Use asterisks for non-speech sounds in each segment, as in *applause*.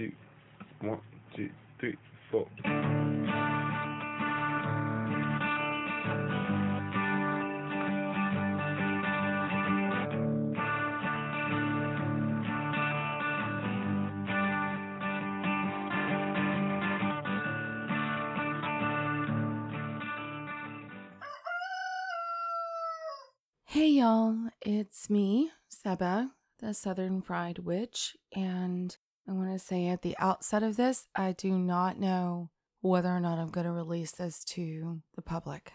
two, one, two, three, four. Hey y'all, it's me, Seba, the Southern Fried Witch, and I want to say at the outset of this, I do not know whether or not I'm going to release this to the public.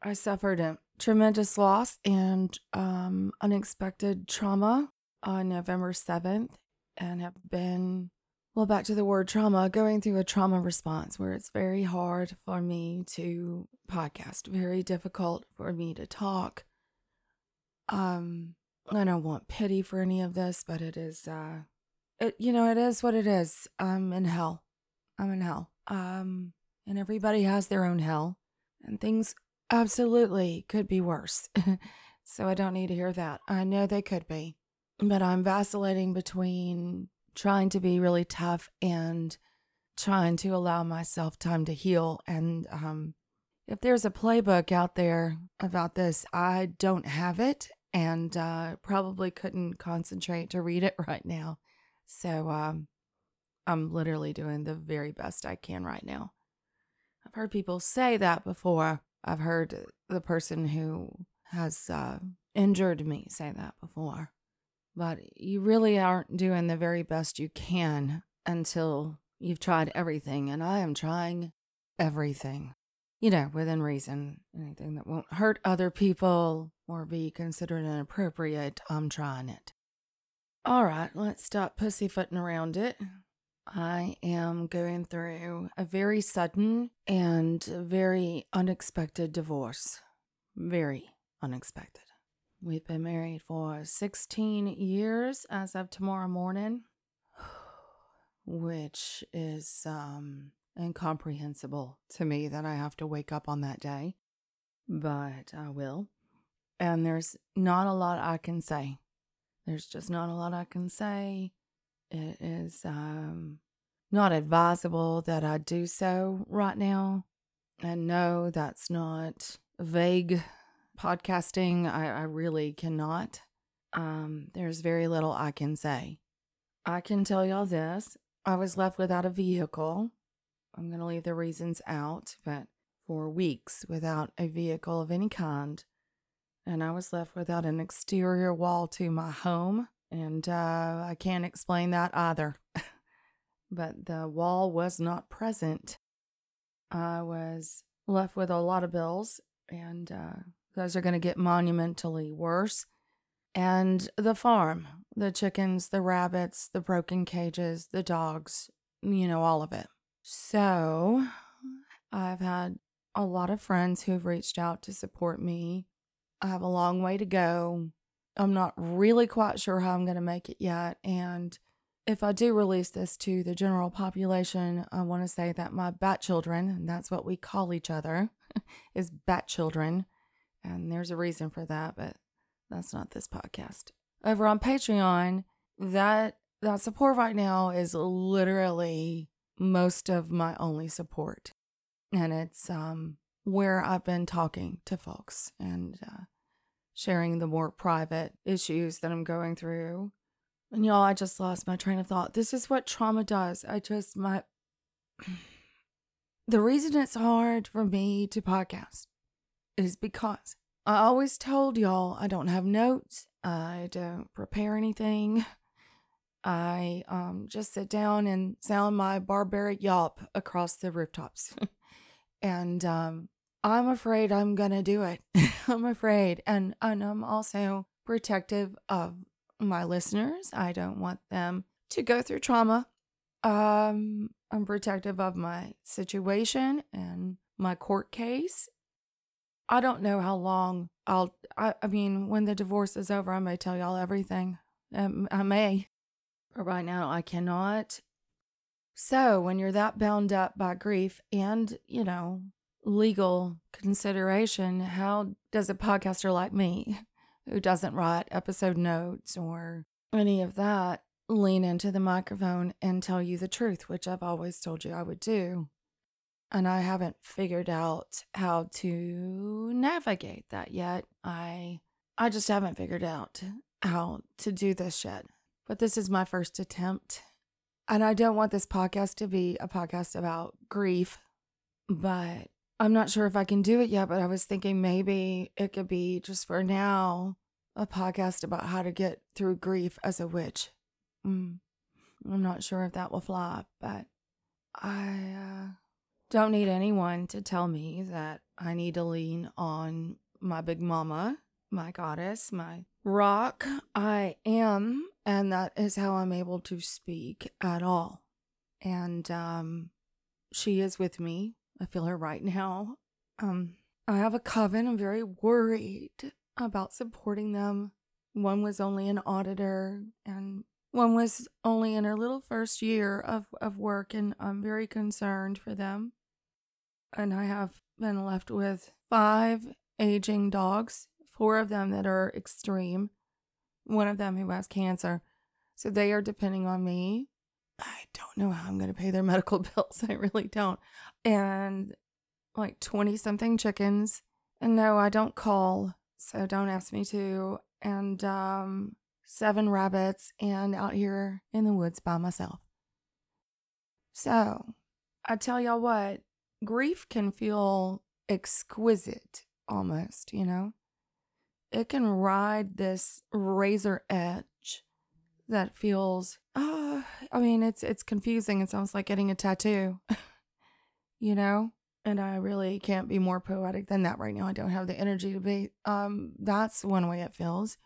I suffered a tremendous loss and um, unexpected trauma on November 7th and have been, well, back to the word trauma, going through a trauma response where it's very hard for me to podcast, very difficult for me to talk. Um, I don't want pity for any of this, but it is, uh, it, you know, it is what it is. I'm in hell. I'm in hell. Um, and everybody has their own hell, and things absolutely could be worse. *laughs* so I don't need to hear that. I know they could be, but I'm vacillating between trying to be really tough and trying to allow myself time to heal. And um, if there's a playbook out there about this, I don't have it and uh, probably couldn't concentrate to read it *laughs* right now. So um, I'm literally doing the very best I can right now. I've heard people say that before. I've heard the person who has uh, injured me say that before. But you really aren't doing the very best you can until you've tried everything. And I am trying everything, you know, within reason. Anything that won't hurt other people or be considered inappropriate, I'm trying it. All right, let's stop pussyfooting around it. I am going through a very sudden and very unexpected divorce. Very unexpected. We've been married for 16 years as of tomorrow morning, *sighs* which is um, incomprehensible to me that I have to wake up on that day, but I will. And there's not a lot I can say. There's just not a lot I can say. It is um, not advisable that I do so right now. And no, that's not vague podcasting. I, I really cannot. Um, there's very little I can say. I can tell y'all this I was left without a vehicle. I'm going to leave the reasons out, but for weeks without a vehicle of any kind. And I was left without an exterior wall to my home. And uh, I can't explain that either. *laughs* but the wall was not present. I was left with a lot of bills, and uh, those are going to get monumentally worse. And the farm, the chickens, the rabbits, the broken cages, the dogs, you know, all of it. So I've had a lot of friends who've reached out to support me. I have a long way to go. I'm not really quite sure how I'm going to make it yet. And if I do release this to the general population, I want to say that my bat children, and that's what we call each other, *laughs* is bat children. And there's a reason for that, but that's not this podcast. Over on Patreon, that that support right now is literally most of my only support. And it's um where I've been talking to folks and uh, sharing the more private issues that I'm going through. And y'all, I just lost my train of thought. This is what trauma does. I just, my. *clears throat* the reason it's hard for me to podcast is because I always told y'all I don't have notes, I don't prepare anything. I um, just sit down and sound my barbaric yawp across the rooftops. *laughs* and um, I'm afraid I'm going to do it. *laughs* I'm afraid. And, and I'm also protective of my listeners. I don't want them to go through trauma. Um, I'm protective of my situation and my court case. I don't know how long I'll, I, I mean, when the divorce is over, I may tell y'all everything. Um, I may. But right now, I cannot. So, when you're that bound up by grief and, you know, legal consideration, how does a podcaster like me, who doesn't write episode notes or any of that, lean into the microphone and tell you the truth, which I've always told you I would do. And I haven't figured out how to navigate that yet. I I just haven't figured out how to do this yet. But this is my first attempt. And I don't want this podcast to be a podcast about grief, but I'm not sure if I can do it yet. But I was thinking maybe it could be just for now a podcast about how to get through grief as a witch. Mm. I'm not sure if that will fly, but I uh, don't need anyone to tell me that I need to lean on my big mama, my goddess, my rock. I am, and that is how I'm able to speak at all. And um, she is with me. I feel her right now. Um, I have a coven. I'm very worried about supporting them. One was only an auditor, and one was only in her little first year of, of work, and I'm very concerned for them. And I have been left with five aging dogs, four of them that are extreme, one of them who has cancer. So they are depending on me. Don't know how I'm going to pay their *laughs* medical bills. I really don't. And like 20 something chickens. And no, I don't call so don't ask me to. And um, seven rabbits, and out here in the woods by myself. So I tell y'all what, grief can feel exquisite almost, you know? It can ride this razor edge that feels uh, I mean it's it's confusing. It's almost like getting a tattoo. *laughs* you know? and I really can't be more poetic than that right now. I don't have the energy to be. Um, that's one way it feels.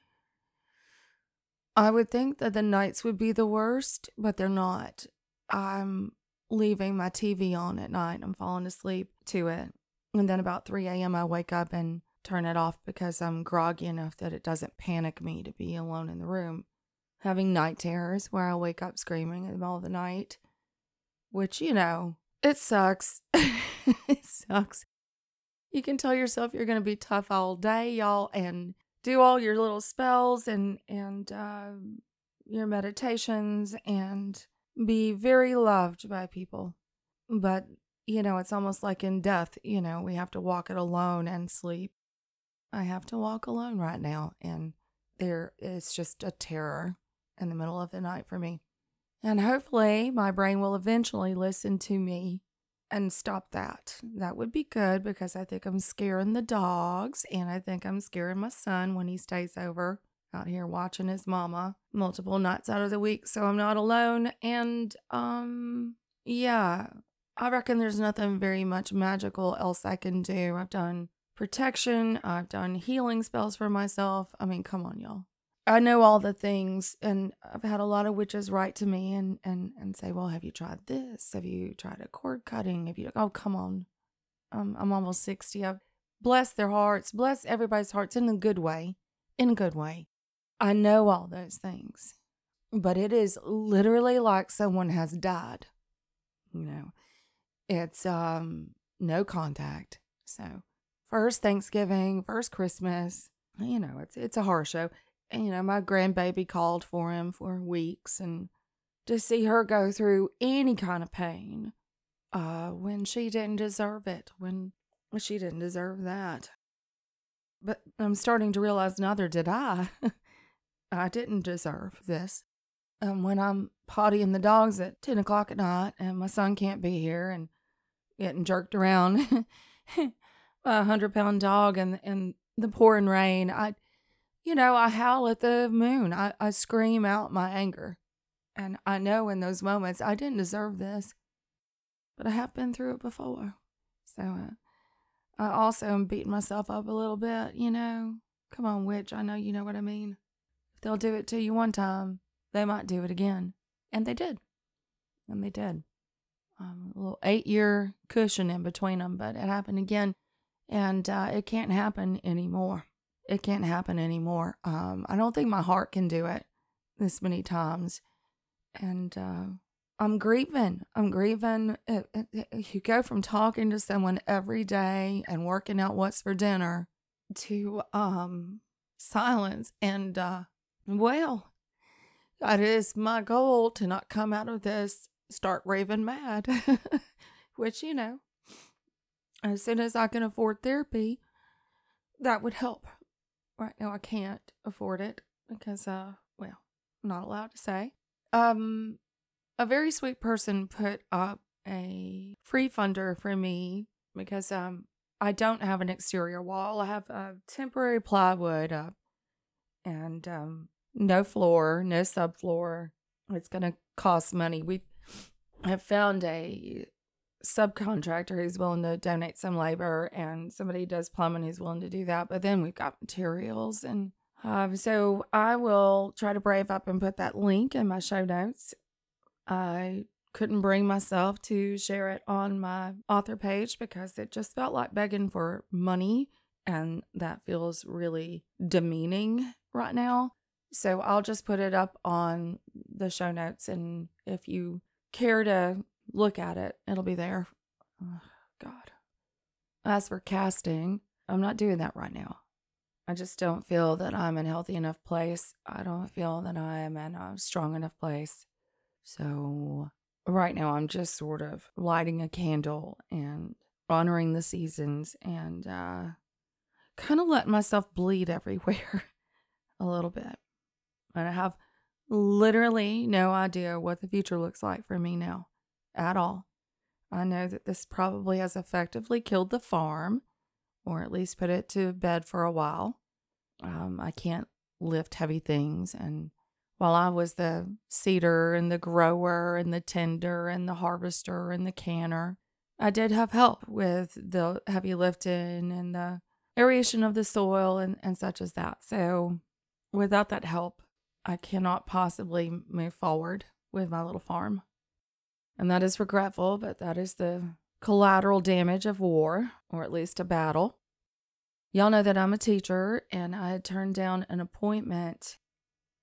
I would think that the nights would be the worst, but they're not. I'm leaving my TV on at night. I'm falling asleep to it. And then about 3 a.m., I wake up and turn it off because I'm groggy enough that it doesn't panic me to be alone in the room. Having night terrors where I wake up screaming in the middle of the night, which, you know, it sucks. *laughs* it sucks. You can tell yourself you're going to be tough all day, y'all, and do all your little spells and and uh, your meditations and be very loved by people. But you know, it's almost like in death. You know, we have to walk it alone and sleep. I have to walk alone right now, and there is just a terror in the middle of the night for me. And hopefully, my brain will eventually listen to me and stop that. That would be good because I think I'm scaring the dogs and I think I'm scaring my son when he stays over out here watching his mama multiple nights out of the week so I'm not alone and um yeah, I reckon there's nothing very much magical else I can do. I've done protection, I've done healing spells for myself. I mean, come on, y'all. I know all the things, and I've had a lot of witches write to me and and and say, "Well, have you tried this? Have you tried a cord cutting? Have you? Oh, come on, um, I'm almost sixty. I've bless their hearts, bless everybody's hearts in a good way, in a good way. I know all those things, but it is literally like someone has died. You know, it's um no contact. So first Thanksgiving, first Christmas, you know, it's it's a horror show you know, my grandbaby called for him for weeks and to see her go through any kind of pain uh, when she didn't deserve it, when she didn't deserve that. But I'm starting to realize neither did I. *laughs* I didn't deserve this. And when I'm pottying the dogs at 10 o'clock at night and my son can't be here and getting jerked around by *laughs* a hundred pound dog and, and the pouring rain, I you know, I howl at the moon. I, I scream out my anger. And I know in those moments I didn't deserve this, but I have been through it before. So uh, I also am beating myself up a little bit, you know. Come on, witch. I know you know what I mean. If they'll do it to you one time, they might do it again. And they did. And they did. Um, a little eight year cushion in between them, but it happened again. And uh, it can't happen anymore it can't happen anymore. Um, I don't think my heart can do it this many times. And uh, I'm grieving. I'm grieving. It, it, it, you go from talking to someone every day and working out what's for dinner to um, silence. And uh, well, It is my goal to not come out of this start raving mad, *laughs* which, you know, as soon as I can afford therapy, that would help. Right now, I can't afford it because, uh, well, I'm not allowed to say. Um, a very sweet person put up a free funder for me because um I don't have an exterior wall. I have a temporary plywood up and um no floor, no subfloor. It's to cost money. We have found a subcontractor who's willing to donate some labor and somebody does plumbing who's willing to do that. But then we've got materials and um, so I will try to brave up and put that link in my show notes. I couldn't bring myself to share it on my author page because it just felt like begging for money. And that feels really demeaning right now. So I'll just put it up on the show notes. And if you care to look at it, it'll be there. Oh, God. As for casting, I'm not doing that right now. I just don't feel that I'm in a healthy enough place. I don't feel that I am in a strong enough place. So right now I'm just sort of lighting a candle and honoring the seasons and uh kind of letting myself bleed *laughs* everywhere a little bit. And I have literally no idea what the future looks like for me now at all. I know that this probably has effectively killed the farm or at least put it to bed for a while. Um, I can't lift heavy things. And while I was the seeder and the grower and the tender and the harvester and the canner, I did have help with the heavy lifting and the aeration of the soil and, and such as that. So without that help, I cannot possibly move forward with my little farm. And that is regretful, but that is the collateral damage of war, or at least a battle. Y'all know that I'm a teacher, and I had turned down an appointment.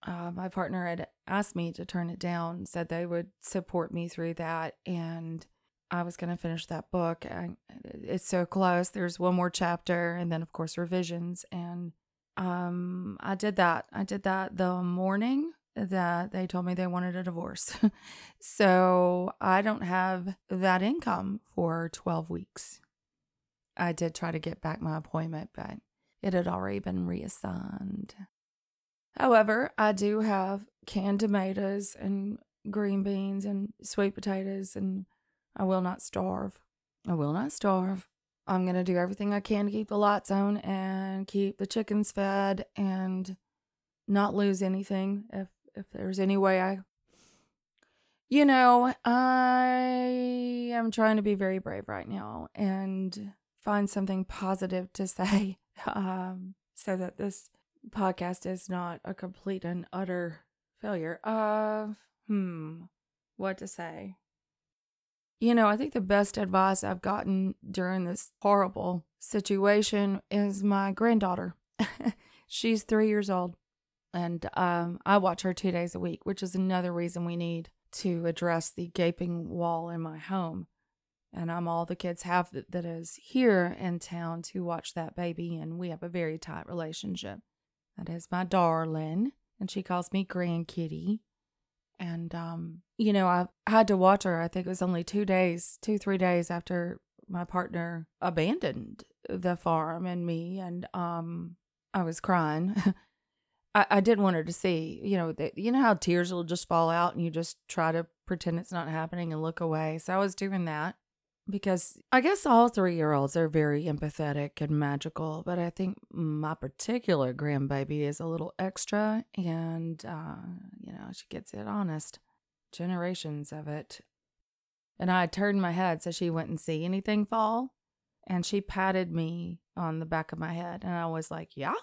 Uh, my partner had asked me to turn it down, said they would support me through that, and I was going to finish that book. I, it's so close. There's one more chapter, and then, of course, revisions. And um, I did that. I did that the morning that they told me they wanted a divorce. *laughs* so I don't have that income for 12 weeks. I did try to get back my appointment, but it had already been reassigned. However, I do have canned tomatoes and green beans and sweet potatoes, and I will not starve. I will not starve. I'm going to do everything I can to keep the lights on and keep the chickens fed and not lose anything if if there's any way I you know, I am trying to be very brave right now and find something positive to say *laughs* um, so that this podcast is not a complete and utter failure. Uh, hmm, what to say? You know, I think the best advice I've gotten during this horrible situation is my granddaughter. *laughs* She's three years old. And um, I watch her two days a week, which is another reason we need to address the gaping wall in my home. And I'm all the kids have that, that is here in town to watch that baby, and we have a very tight relationship. That is my darling, and she calls me Grandkitty. And um, you know, I had to watch her. I think it was only two days, two three days after my partner abandoned the farm and me, and um, I was crying. *laughs* I, I did want her to see, you know, that you know how tears will just fall out and you just try to pretend it's not happening and look away. So I was doing that because I guess all three year olds are very empathetic and magical, but I think my particular grandbaby is a little extra and, uh, you know, she gets it honest. Generations of it. And I turned my head so she wouldn't see anything fall. And she patted me on the back of my head. And I was like, yeah,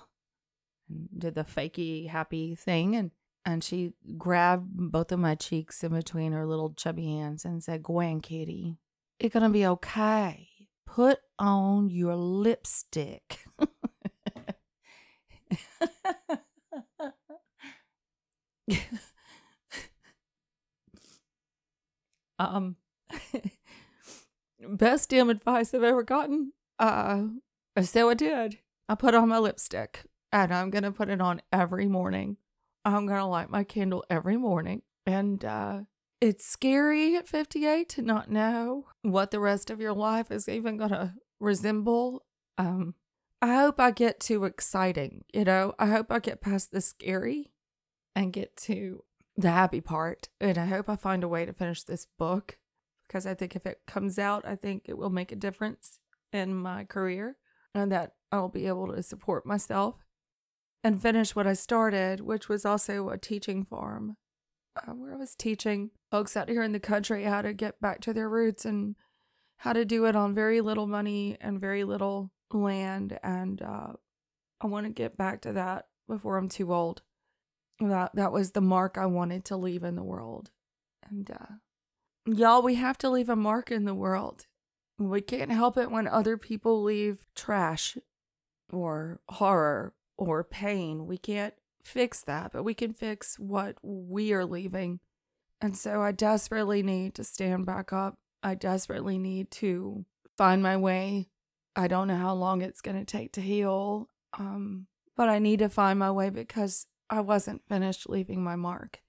did the fakey happy thing and and she grabbed both of my cheeks in between her little chubby hands and said, Gwen Kitty, it's gonna be okay. Put on your lipstick. *laughs* um *laughs* best damn advice I've ever gotten. Uh so I did. I put on my lipstick and I'm going to put it on every morning I'm going to light my candle every morning. And uh, it's scary at 58 to not know what the rest of your life is even going to resemble. Um, I hope I get to exciting, you know, I hope I get past the scary and get to the happy part. And I hope I find a way to finish this book because I think if it comes out, I think it will make a difference in my career and that I'll be able to support myself and finish what I started, which was also a teaching farm uh, where I was teaching folks out here in the country how to get back to their roots and how to do it on very little money and very little land. And uh, I want to get back to that before I'm too old. That that was the mark I wanted to leave in the world. And uh, y'all, we have to leave a mark in the world. We can't help it when other people leave trash or horror or pain. We can't fix that, but we can fix what we are leaving. And so I desperately need to stand back up. I desperately need to find my way. I don't know how long it's going to take to heal, um, but I need to find my way because I wasn't finished leaving my mark.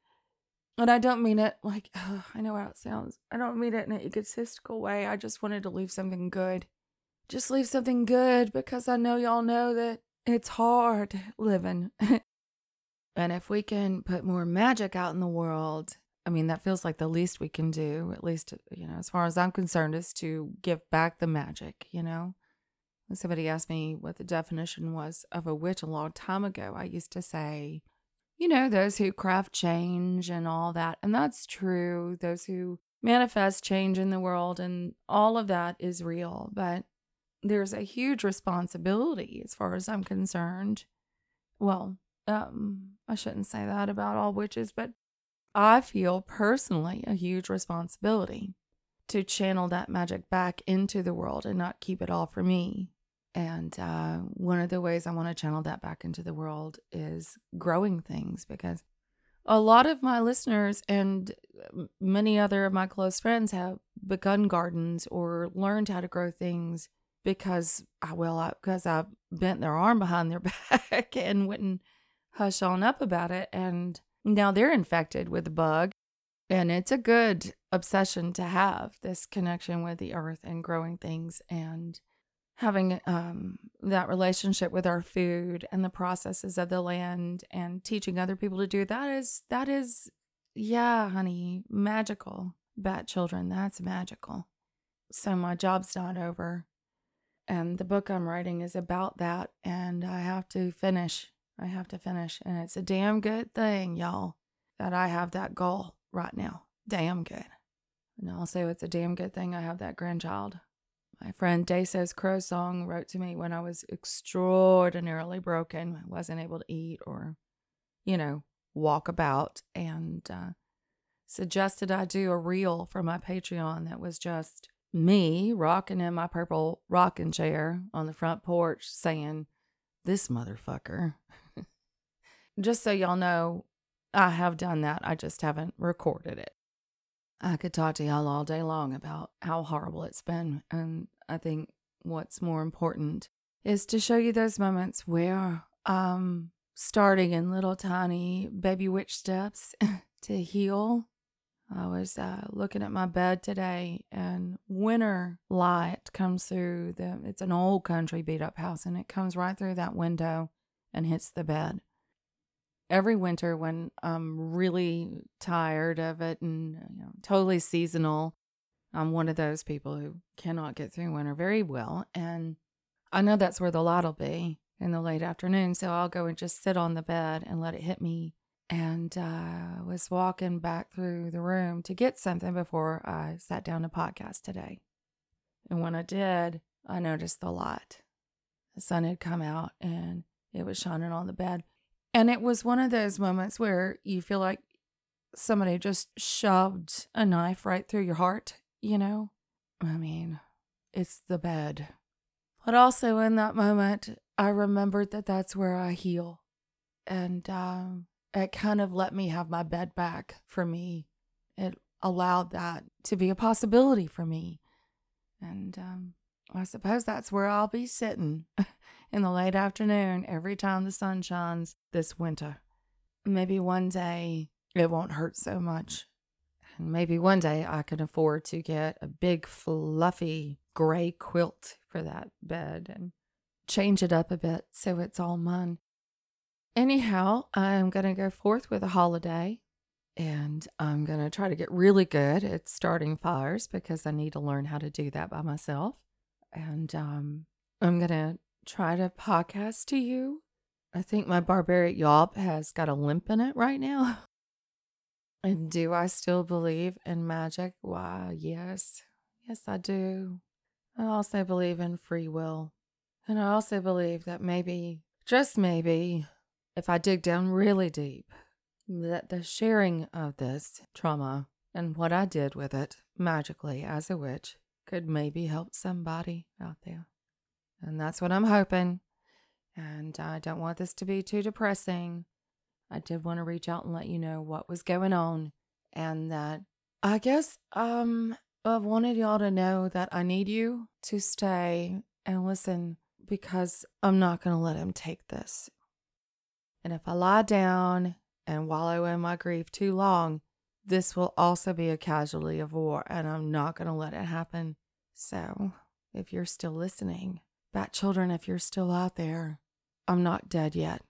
And I don't mean it like, ugh, *sighs* I know how it sounds. I don't mean it in an egotistical way. I just wanted to leave something good. Just leave something good because I know y'all know that it's hard living. *laughs* and if we can put more magic out in the world, I mean, that feels like the least we can do, at least, you know, as far as I'm concerned, is to give back the magic, you know? Somebody asked me what the definition was of a witch a long time ago, I used to say, you know, those who craft change and all that. And that's true. Those who manifest change in the world and all of that is real. But there's a huge responsibility as far as I'm concerned. Well, um, I shouldn't say that about all witches, but I feel personally a huge responsibility to channel that magic back into the world and not keep it all for me. And uh, one of the ways I want to channel that back into the world is growing things because a lot of my listeners and many other of my close friends have begun gardens or learned how to grow things because I well, I, because I bent their arm behind their *laughs* back and wouldn't hush on up about it. And now they're infected with the bug. And it's a good obsession to have this connection with the earth and growing things and having um, that relationship with our food and the processes of the land and teaching other people to do that is that is yeah honey magical bat children that's magical so my job's not over and the book I'm writing is about that. And I have to finish. I have to finish. And it's a damn good thing, y'all, that I have that goal right now. Damn good. And I'll say it's a damn good thing I have that grandchild. My friend Desos Crow Song wrote to me when I was extraordinarily broken. I wasn't able to eat or, you know, walk about, and uh, suggested I do a reel for my Patreon that was just me rocking in my purple rocking chair on the front porch saying, This motherfucker. *laughs* just so y'all know, I have done that. I just haven't recorded it. I could talk to y'all all day long about how horrible it's been. And I think what's more important is to show you those moments where I'm starting in little tiny baby witch steps *laughs* to heal I was uh, looking at my bed today, and winter light comes through the. It's an old country beat up house, and it comes right through that window and hits the bed. Every winter, when I'm really tired of it and you know, totally seasonal, I'm one of those people who cannot get through winter very well, and I know that's where the light will be in the late afternoon. So I'll go and just sit on the bed and let it hit me and uh, was walking back through the room to get something before I sat down to podcast today. And when I did, I noticed the light. The sun had come out and it was shining on the bed. And it was one of those moments where you feel like somebody just shoved a knife right through your heart, you know? I mean, it's the bed. But also in that moment, I remembered that that's where I heal. And um, it kind of let me have my bed back for me. It allowed that to be a possibility for me. And um, I suppose that's where I'll be sitting *laughs* in the late afternoon every time the sun shines this winter. maybe one day it won't hurt so much. And maybe one day I can afford to get a big, fluffy gray quilt for that bed and change it up a bit so it's all mine. Anyhow, I'm going to go forth with a holiday and I'm going to try to get really good at starting fires because I need to learn how to do that by myself. And um, I'm going to try to podcast to you. I think my barbaric yawp has got a limp in it right now. *laughs* And do I still believe in magic? Why, yes. Yes, I do. I also believe in free will. And I also believe that maybe, just maybe, if I dig down really deep, that the sharing of this trauma and what I did with it magically as a witch could maybe help somebody out there. And that's what I'm hoping. And I don't want this to be too depressing. I did want to reach out and let you know what was going on and that I guess um I wanted y'all to know that I need you to stay and listen because I'm not going to let him take this. And if I lie down and wallow in my grief too long, this will also be a casualty of war, and I'm not going to let it happen. So, if you're still listening, Bat Children, if you're still out there, I'm not dead yet.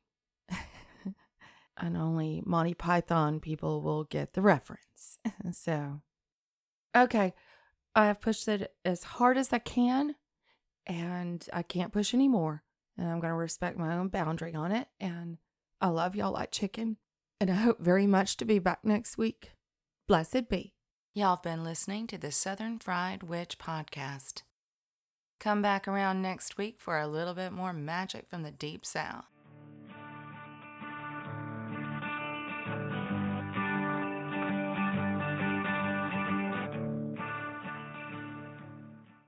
*laughs* and only Monty Python people will get the reference. *laughs* so, okay, I have pushed it as hard as I can, and I can't push anymore. And I'm going to respect my own boundary on it. And I love y'all like chicken, and I hope very much to be back next week. Blessed be. Y'all have been listening to the Southern Fried Witch podcast. Come back around next week for a little bit more magic from the deep south.